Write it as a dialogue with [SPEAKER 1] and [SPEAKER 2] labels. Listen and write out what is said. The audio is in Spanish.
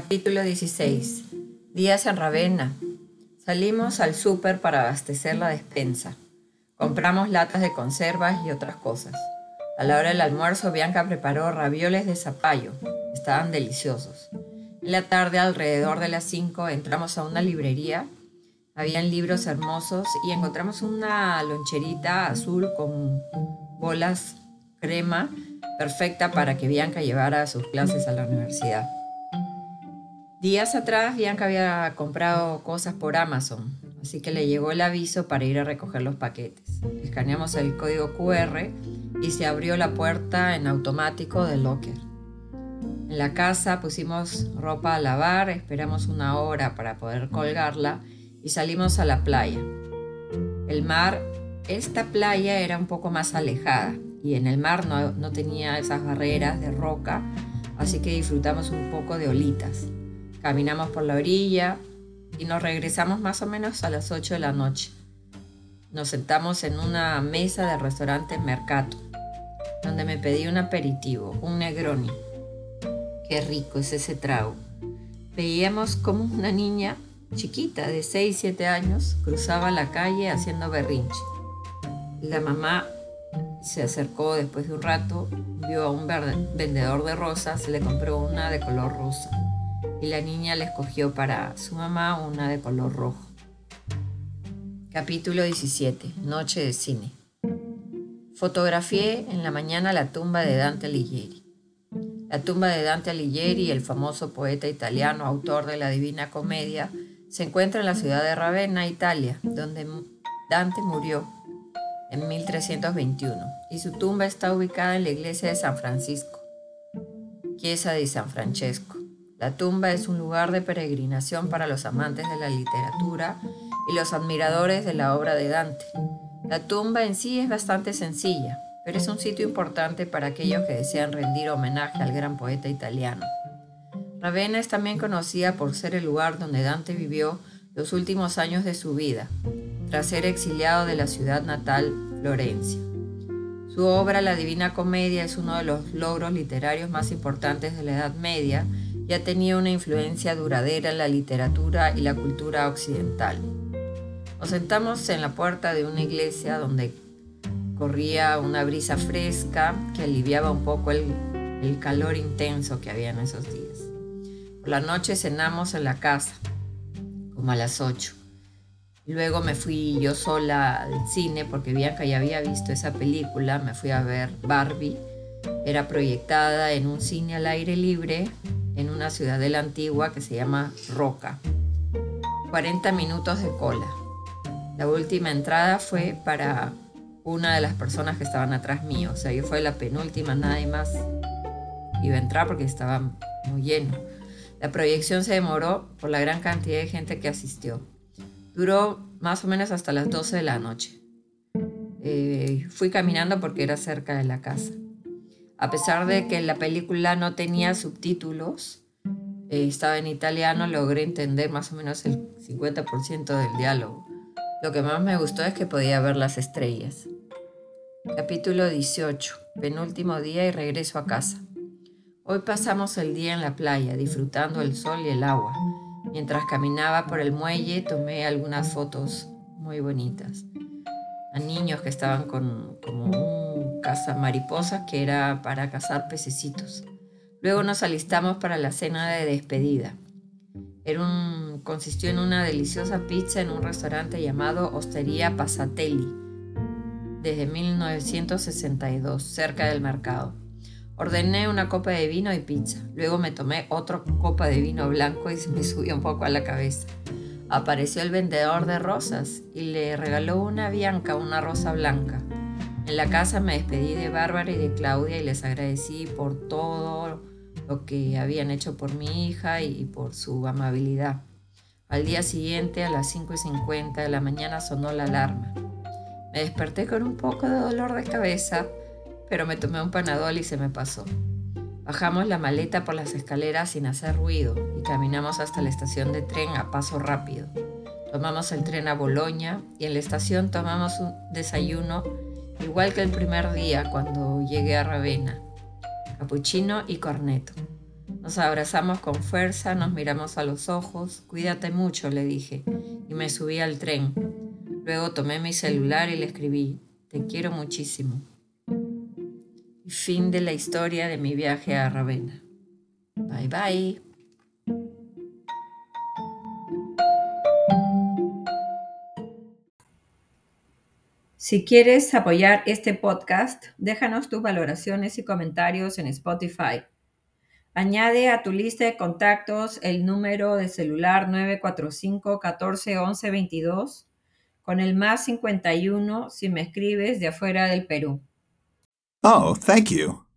[SPEAKER 1] Capítulo 16. Días en Ravenna. Salimos al súper para abastecer la despensa. Compramos latas de conservas y otras cosas. A la hora del almuerzo, Bianca preparó ravioles de zapallo. Estaban deliciosos. En la tarde, alrededor de las 5, entramos a una librería. Habían libros hermosos y encontramos una loncherita azul con bolas crema perfecta para que Bianca llevara sus clases a la universidad. Días atrás, Bianca había comprado cosas por Amazon, así que le llegó el aviso para ir a recoger los paquetes. Escaneamos el código QR y se abrió la puerta en automático del locker. En la casa pusimos ropa a lavar, esperamos una hora para poder colgarla y salimos a la playa. El mar, esta playa era un poco más alejada y en el mar no, no tenía esas barreras de roca, así que disfrutamos un poco de olitas. Caminamos por la orilla y nos regresamos más o menos a las 8 de la noche. Nos sentamos en una mesa del restaurante Mercato, donde me pedí un aperitivo, un Negroni. Qué rico es ese trago. Veíamos como una niña chiquita de 6-7 años cruzaba la calle haciendo berrinche. La mamá se acercó después de un rato, vio a un vendedor de rosas, le compró una de color rosa y la niña le escogió para su mamá una de color rojo. Capítulo 17. Noche de cine. Fotografié en la mañana la tumba de Dante Alighieri. La tumba de Dante Alighieri, el famoso poeta italiano, autor de la Divina Comedia, se encuentra en la ciudad de Ravenna, Italia, donde Dante murió en 1321 y su tumba está ubicada en la iglesia de San Francisco, Chiesa de San Francesco. La tumba es un lugar de peregrinación para los amantes de la literatura y los admiradores de la obra de Dante. La tumba en sí es bastante sencilla, pero es un sitio importante para aquellos que desean rendir homenaje al gran poeta italiano. Ravenna es también conocida por ser el lugar donde Dante vivió los últimos años de su vida, tras ser exiliado de la ciudad natal, Florencia. Su obra La Divina Comedia es uno de los logros literarios más importantes de la Edad Media ya tenía una influencia duradera en la literatura y la cultura occidental. Nos sentamos en la puerta de una iglesia donde corría una brisa fresca que aliviaba un poco el, el calor intenso que había en esos días. Por la noche cenamos en la casa, como a las 8. Luego me fui yo sola al cine porque Bianca ya había visto esa película, me fui a ver Barbie. Era proyectada en un cine al aire libre en una ciudadela antigua que se llama Roca. 40 minutos de cola. La última entrada fue para una de las personas que estaban atrás mío. O sea, yo fue la penúltima, nadie más iba a entrar porque estaba muy lleno. La proyección se demoró por la gran cantidad de gente que asistió. Duró más o menos hasta las 12 de la noche. Eh, fui caminando porque era cerca de la casa. A pesar de que la película no tenía subtítulos, eh, estaba en italiano, logré entender más o menos el 50% del diálogo. Lo que más me gustó es que podía ver las estrellas. Capítulo 18. Penúltimo día y regreso a casa. Hoy pasamos el día en la playa, disfrutando el sol y el agua. Mientras caminaba por el muelle, tomé algunas fotos muy bonitas. A niños que estaban con como un caza mariposas que era para cazar pececitos. Luego nos alistamos para la cena de despedida. Era un, consistió en una deliciosa pizza en un restaurante llamado Osteria Pasatelli, desde 1962, cerca del mercado. Ordené una copa de vino y pizza. Luego me tomé otra copa de vino blanco y se me subió un poco a la cabeza. Apareció el vendedor de rosas y le regaló una Bianca una rosa blanca. En la casa me despedí de Bárbara y de Claudia y les agradecí por todo lo que habían hecho por mi hija y por su amabilidad. Al día siguiente, a las 5 y 50 de la mañana, sonó la alarma. Me desperté con un poco de dolor de cabeza, pero me tomé un panadol y se me pasó. Bajamos la maleta por las escaleras sin hacer ruido y caminamos hasta la estación de tren a paso rápido. Tomamos el tren a Boloña y en la estación tomamos un desayuno igual que el primer día cuando llegué a Ravenna, cappuccino y corneto. Nos abrazamos con fuerza, nos miramos a los ojos. Cuídate mucho, le dije, y me subí al tren. Luego tomé mi celular y le escribí, te quiero muchísimo. Fin de la historia de mi viaje a Ravenna. Bye bye. Si quieres apoyar este podcast, déjanos tus valoraciones y comentarios en Spotify. Añade a tu lista de contactos el número de celular 945 14 11 22 con el más 51 si me escribes de afuera del Perú.
[SPEAKER 2] Oh, thank you.